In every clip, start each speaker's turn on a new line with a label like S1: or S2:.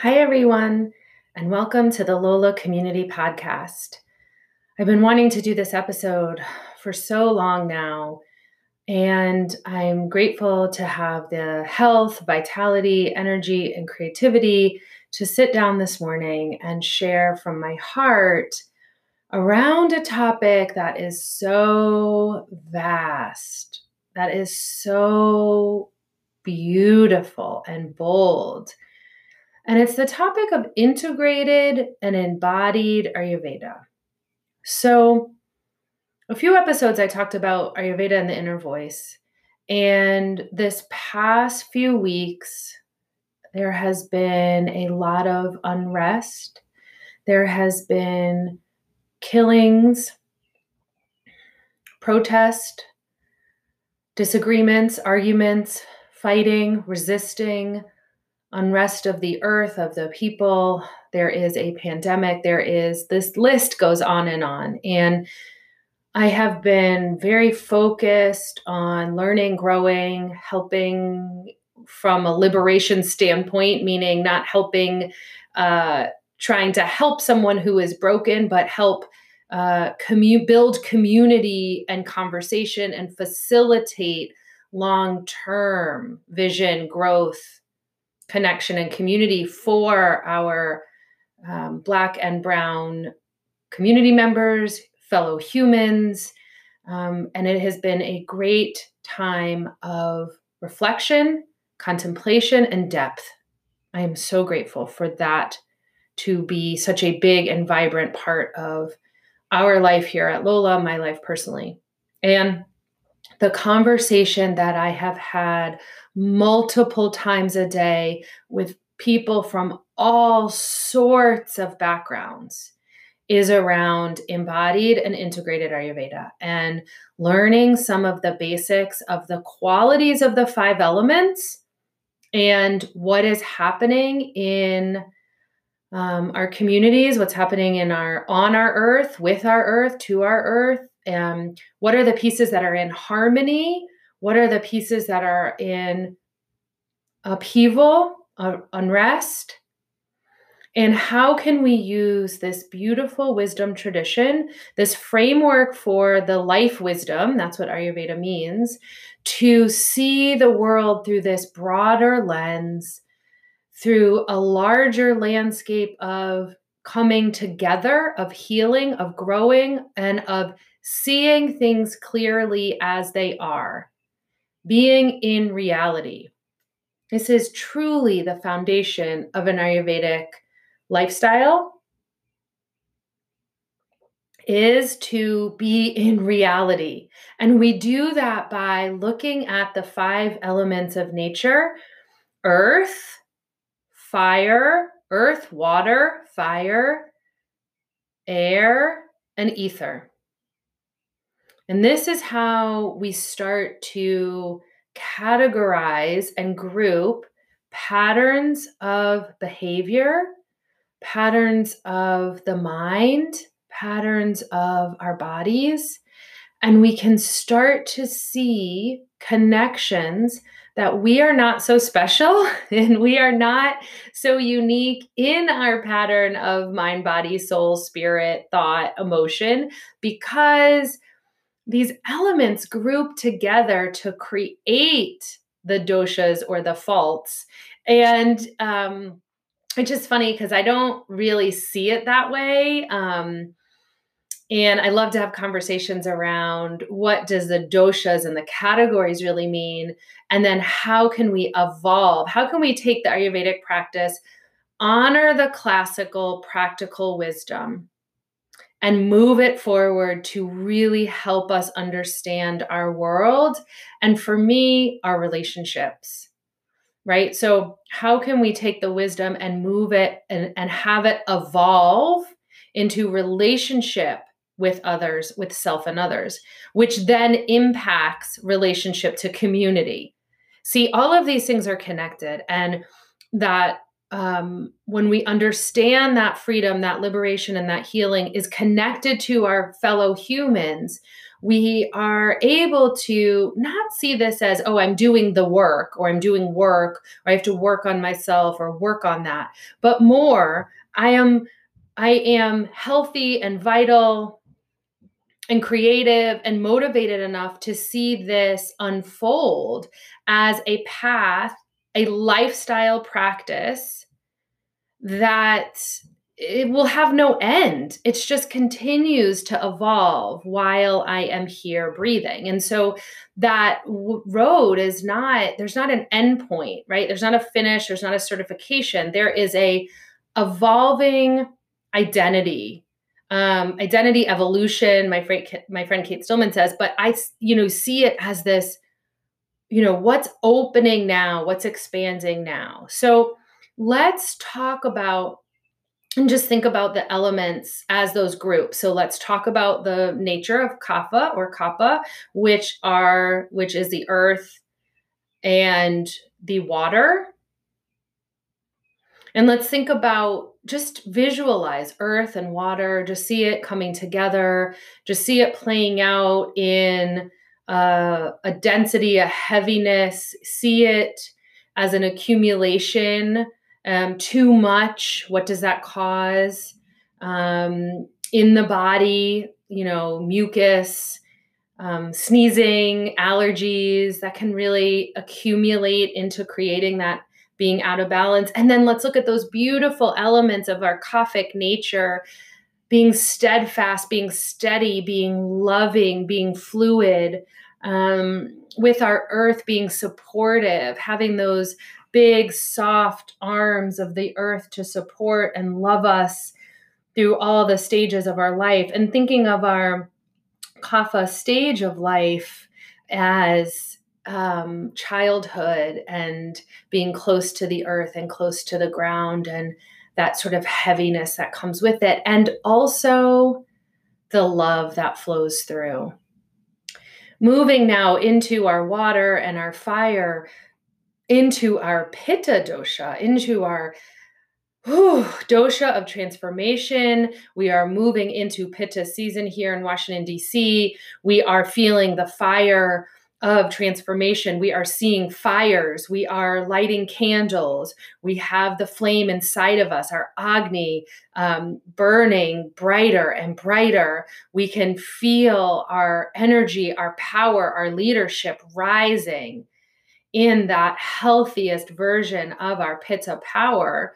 S1: Hi, everyone, and welcome to the Lola Community Podcast. I've been wanting to do this episode for so long now, and I'm grateful to have the health, vitality, energy, and creativity to sit down this morning and share from my heart around a topic that is so vast, that is so beautiful and bold and it's the topic of integrated and embodied Ayurveda. So, a few episodes I talked about Ayurveda and the inner voice. And this past few weeks, there has been a lot of unrest. There has been killings, protest, disagreements, arguments, fighting, resisting, unrest of the earth, of the people. There is a pandemic. There is this list goes on and on. And I have been very focused on learning, growing, helping from a liberation standpoint, meaning not helping, uh, trying to help someone who is broken, but help uh, commu- build community and conversation and facilitate long term vision, growth, connection and community for our um, Black and Brown community members, fellow humans. Um, and it has been a great time of reflection, contemplation, and depth. I am so grateful for that to be such a big and vibrant part of our life here at Lola, my life personally. And the conversation that I have had multiple times a day with people from all sorts of backgrounds is around embodied and integrated Ayurveda and learning some of the basics of the qualities of the five elements and what is happening in um, our communities, what's happening in our on our earth, with our earth, to our earth, um, what are the pieces that are in harmony what are the pieces that are in upheaval uh, unrest? And how can we use this beautiful wisdom tradition this framework for the life wisdom that's what ayurveda means to see the world through this broader lens through a larger landscape of coming together of healing of growing and of seeing things clearly as they are, being in reality. This is truly the foundation of an Ayurvedic lifestyle is to be in reality. And we do that by looking at the five elements of nature earth, fire, earth, water, fire, air, and ether. And this is how we start to categorize and group patterns of behavior, patterns of the mind, patterns of our bodies. And we can start to see connections that we are not so special and we are not so unique in our pattern of mind, body, soul, spirit, thought, emotion, because these elements group together to create the doshas or the faults. And um, it's just funny because I don't really see it that way. Um, and I love to have conversations around what does the doshas and the categories really mean? And then how can we evolve? How can we take the Ayurvedic practice, honor the classical practical wisdom, and move it forward to really help us understand our world and for me, our relationships. Right. So, how can we take the wisdom and move it and, and have it evolve into relationship with others, with self and others, which then impacts relationship to community? See, all of these things are connected, and that um, when we understand that freedom, that liberation, and that healing is connected to our fellow humans, we are able to not see this as, oh, I'm doing the work or I'm doing work or I have to work on myself or work on that, but more, I am I am healthy and vital and creative and motivated enough to see this unfold as a path, a lifestyle practice that it will have no end. It just continues to evolve while I am here breathing. And so that w- road is not, there's not an end point, right? There's not a finish, there's not a certification. There is a evolving identity um, identity evolution my friend my friend kate stillman says but i you know see it as this you know what's opening now what's expanding now. So let's talk about and just think about the elements as those groups. So let's talk about the nature of kapha or kappa, which are which is the earth and the water. And let's think about just visualize earth and water, just see it coming together, just see it playing out in uh, a density, a heaviness, see it as an accumulation. Um, too much, what does that cause? Um, in the body, you know, mucus, um, sneezing, allergies that can really accumulate into creating that being out of balance. And then let's look at those beautiful elements of our kaphic nature being steadfast, being steady, being loving, being fluid, um, with our earth being supportive, having those big, soft arms of the earth to support and love us through all the stages of our life, and thinking of our kapha stage of life as um, childhood and being close to the earth and close to the ground and that sort of heaviness that comes with it, and also the love that flows through. Moving now into our water and our fire, into our pitta dosha, into our whew, dosha of transformation. We are moving into pitta season here in Washington, D.C. We are feeling the fire of transformation. We are seeing fires. We are lighting candles. We have the flame inside of us, our Agni, um, burning brighter and brighter. We can feel our energy, our power, our leadership rising in that healthiest version of our Pitta power.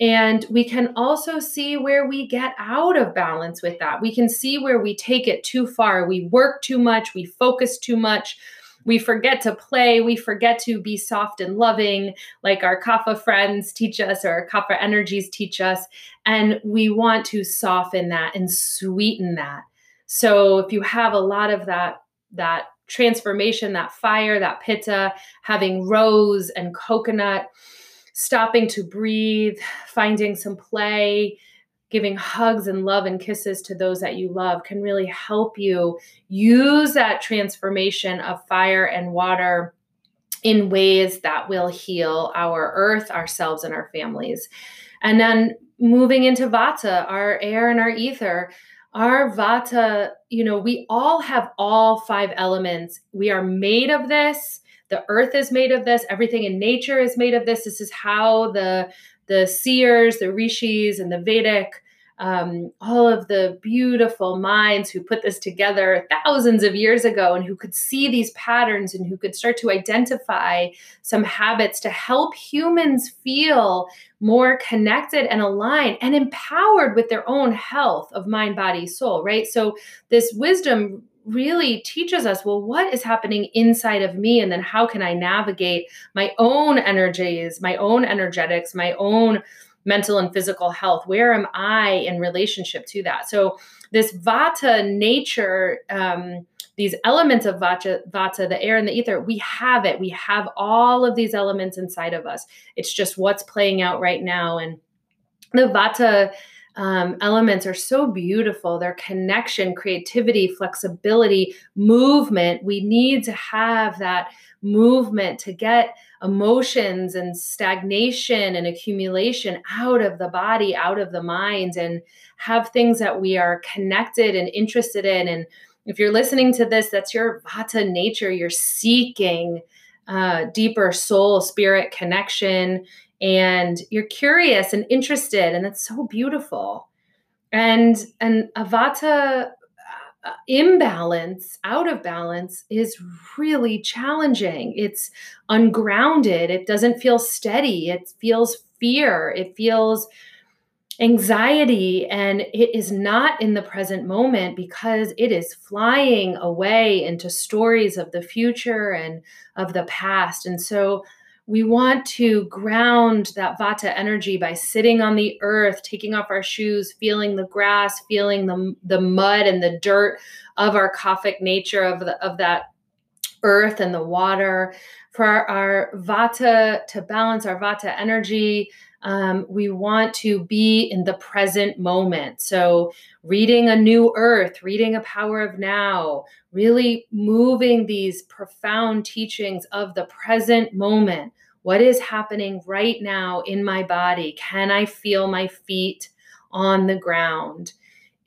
S1: And we can also see where we get out of balance with that. We can see where we take it too far. We work too much. We focus too much we forget to play, we forget to be soft and loving, like our kapha friends teach us or our kapha energies teach us. And we want to soften that and sweeten that. So if you have a lot of that, that transformation, that fire, that pitta, having rose and coconut, stopping to breathe, finding some play, giving hugs and love and kisses to those that you love can really help you use that transformation of fire and water in ways that will heal our earth, ourselves, and our families. And then moving into vata, our air and our ether. Our vata, you know, we all have all five elements. We are made of this. The earth is made of this. Everything in nature is made of this. This is how the the seers, the rishis, and the Vedic um, all of the beautiful minds who put this together thousands of years ago and who could see these patterns and who could start to identify some habits to help humans feel more connected and aligned and empowered with their own health of mind, body, soul, right? So, this wisdom really teaches us well what is happening inside of me and then how can i navigate my own energies my own energetics my own mental and physical health where am i in relationship to that so this vata nature um, these elements of vata, vata, the air and the ether, we have it. We have all of these elements inside of us. It's just what's playing out right now. And the vata um, elements are so beautiful. Their connection, creativity, flexibility, movement. We need to have that movement to get emotions and stagnation and accumulation out of the body, out of the mind, and have things that we are connected and interested in and if you're listening to this, that's your vata nature. You're seeking uh, deeper soul spirit connection and you're curious and interested and that's so beautiful. And an avata uh, imbalance out of balance is really challenging. It's ungrounded. It doesn't feel steady. It feels fear. It feels anxiety. And it is not in the present moment because it is flying away into stories of the future and of the past. And so we want to ground that vata energy by sitting on the earth taking off our shoes feeling the grass feeling the, the mud and the dirt of our kaphic nature of the, of that earth and the water. For our, our vata to balance our vata energy um, we want to be in the present moment. So, reading a new earth, reading a power of now, really moving these profound teachings of the present moment. What is happening right now in my body? Can I feel my feet on the ground?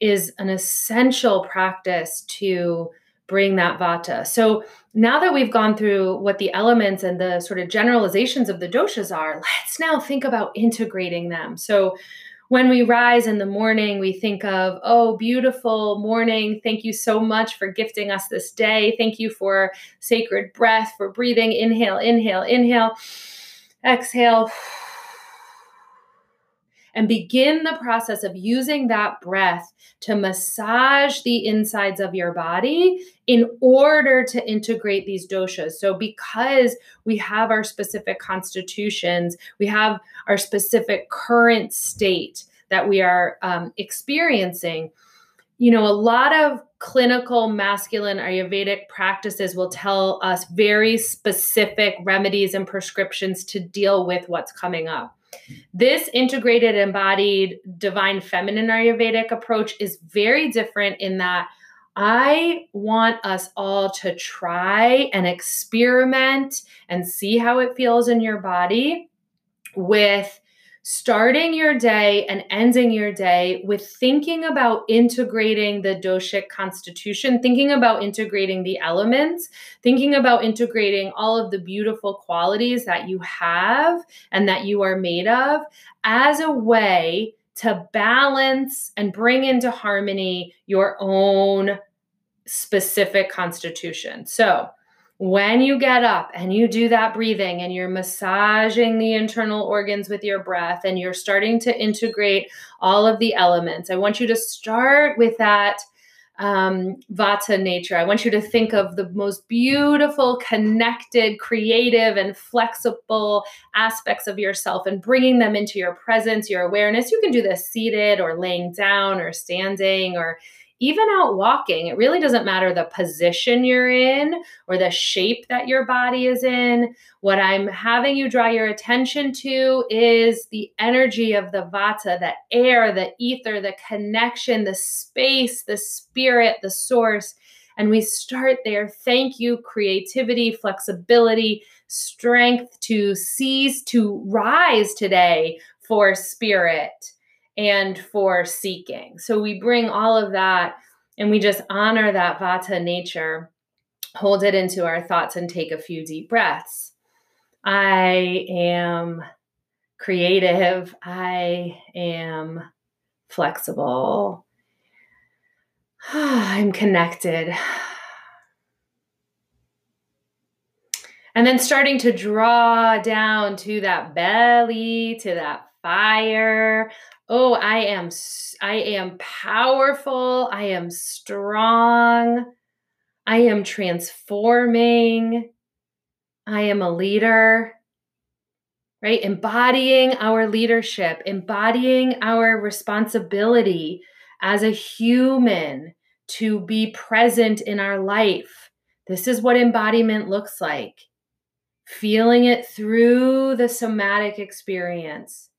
S1: Is an essential practice to bring that vata. So now that we've gone through what the elements and the sort of generalizations of the doshas are, let's now think about integrating them. So when we rise in the morning, we think of, oh, beautiful morning. Thank you so much for gifting us this day. Thank you for sacred breath, for breathing. Inhale, inhale, inhale, exhale and begin the process of using that breath to massage the insides of your body in order to integrate these doshas. So, because we have our specific constitutions, we have our specific current state that we are um, experiencing. You know, a lot of clinical masculine Ayurvedic practices will tell us very specific remedies and prescriptions to deal with what's coming up. This integrated, embodied, divine feminine Ayurvedic approach is very different in that I want us all to try and experiment and see how it feels in your body with starting your day and ending your day with thinking about integrating the doshic constitution, thinking about integrating the elements, thinking about integrating all of the beautiful qualities that you have and that you are made of as a way to balance and bring into harmony your own specific constitution. So, when you get up and you do that breathing and you're massaging the internal organs with your breath and you're starting to integrate all of the elements, I want you to start with that um, vata nature. I want you to think of the most beautiful, connected, creative, and flexible aspects of yourself and bringing them into your presence, your awareness. You can do this seated or laying down or standing or even out walking, it really doesn't matter the position you're in or the shape that your body is in. What I'm having you draw your attention to is the energy of the vata, the air, the ether, the connection, the space, the spirit, the source. And we start there. Thank you, creativity, flexibility, strength to seize, to rise today for spirit and for seeking. So we bring all of that and we just honor that vata nature, hold it into our thoughts, and take a few deep breaths. I am creative. I am flexible. I'm connected. And then starting to draw down to that belly, to that fire oh i am i am powerful i am strong i am transforming i am a leader right? Embodying our leadership embodying our responsibility as a human to be present in our life. This is what embodiment looks like. Feeling it through the somatic experience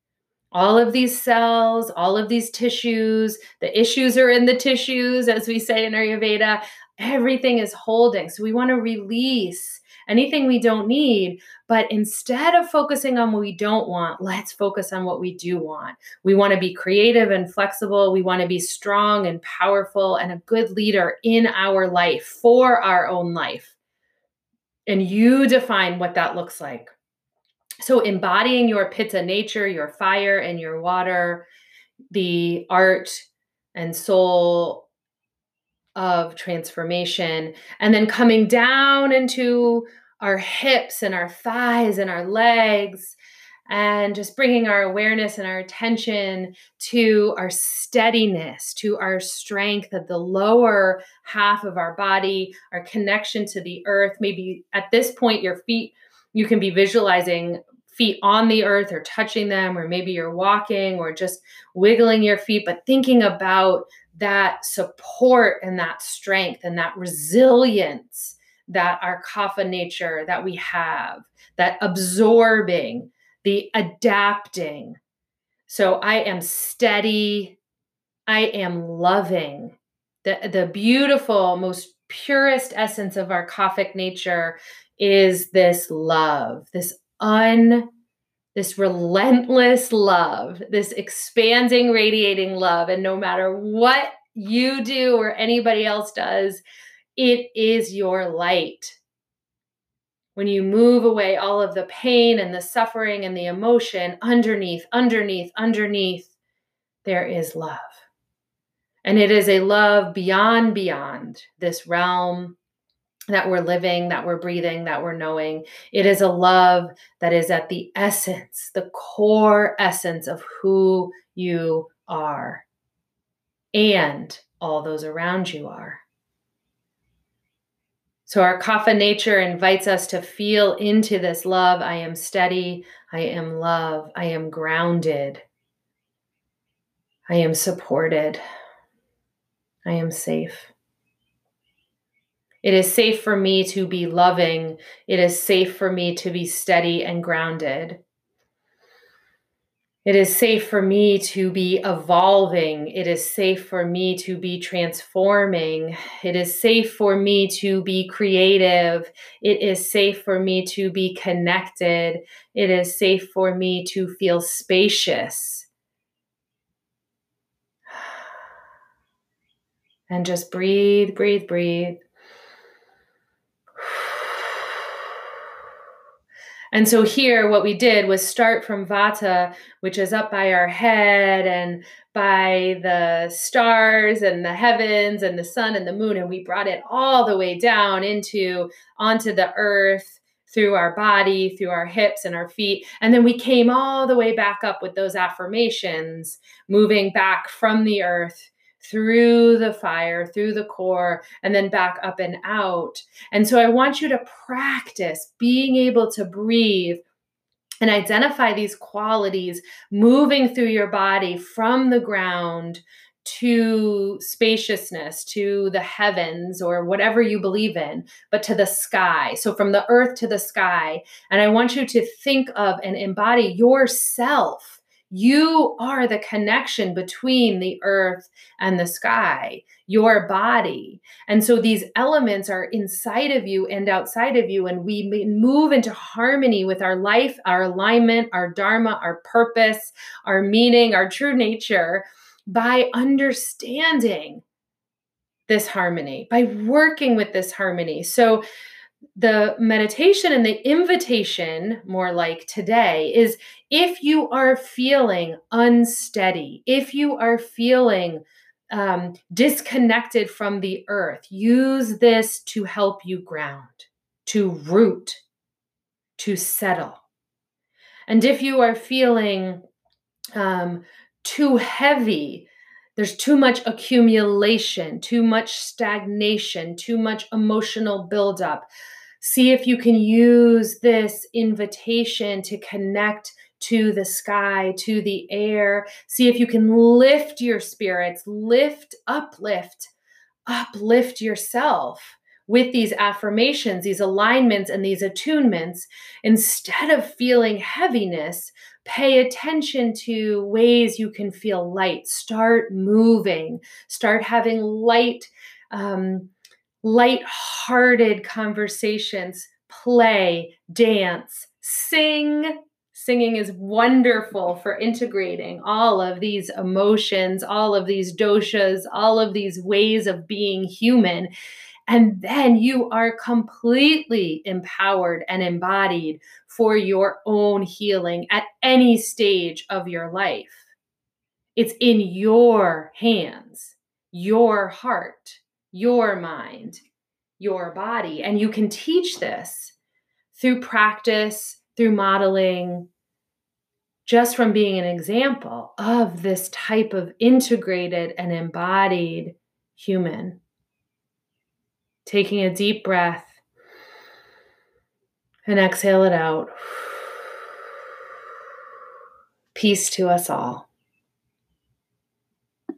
S1: all of these cells, all of these tissues, the issues are in the tissues, as we say in Ayurveda. Everything is holding. So we want to release anything we don't need. But instead of focusing on what we don't want, let's focus on what we do want. We want to be creative and flexible. We want to be strong and powerful and a good leader in our life for our own life. And you define what that looks like. So, embodying your pitta nature, your fire and your water, the art and soul of transformation, and then coming down into our hips and our thighs and our legs, and just bringing our awareness and our attention to our steadiness, to our strength of the lower half of our body, our connection to the earth. Maybe at this point, your feet, you can be visualizing feet on the earth or touching them, or maybe you're walking or just wiggling your feet, but thinking about that support and that strength and that resilience that our kapha nature that we have, that absorbing, the adapting. So I am steady, I am loving. The, the beautiful, most purest essence of our kaphic nature is this love, this un this relentless love, this expanding, radiating love. And no matter what you do or anybody else does, it is your light. When you move away all of the pain and the suffering and the emotion underneath, underneath, underneath, there is love. And it is a love beyond, beyond this realm that we're living, that we're breathing, that we're knowing. It is a love that is at the essence, the core essence of who you are and all those around you are. So, our kapha nature invites us to feel into this love. I am steady. I am love. I am grounded. I am supported. I am safe. It is safe for me to be loving. It is safe for me to be steady and grounded. It is safe for me to be evolving. It is safe for me to be transforming. It is safe for me to be creative. It is safe for me to be connected. It is safe for me to feel spacious. And just breathe, breathe, breathe. And so here, what we did was start from Vata, which is up by our head and by the stars and the heavens and the sun and the moon, and we brought it all the way down into onto the earth through our body, through our hips and our feet. And then we came all the way back up with those affirmations, moving back from the earth through the fire, through the core, and then back up and out. And so I want you to practice being able to breathe and identify these qualities moving through your body from the ground to spaciousness, to the heavens, or whatever you believe in, but to the sky. So from the earth to the sky. And I want you to think of and embody yourself you are the connection between the earth and the sky, your body. And so these elements are inside of you and outside of you. And we move into harmony with our life, our alignment, our dharma, our purpose, our meaning, our true nature by understanding this harmony, by working with this harmony. So, the meditation and the invitation, more like today, is if you are feeling unsteady, if you are feeling um, disconnected from the earth, use this to help you ground, to root, to settle. And if you are feeling um, too heavy, there's too much accumulation, too much stagnation, too much emotional buildup see if you can use this invitation to connect to the sky, to the air. See if you can lift your spirits, lift, uplift, uplift yourself with these affirmations, these alignments, and these attunements. Instead of feeling heaviness, pay attention to ways you can feel light. Start moving, start having light. Um, light-hearted conversations play, dance, sing. Singing is wonderful for integrating all of these emotions, all of these doshas, all of these ways of being human. And then you are completely empowered and embodied for your own healing at any stage of your life. It's in your hands, your heart, your mind, your body. And you can teach this through practice, through modeling, just from being an example of this type of integrated and embodied human. Taking a deep breath and exhale it out. Peace to us all.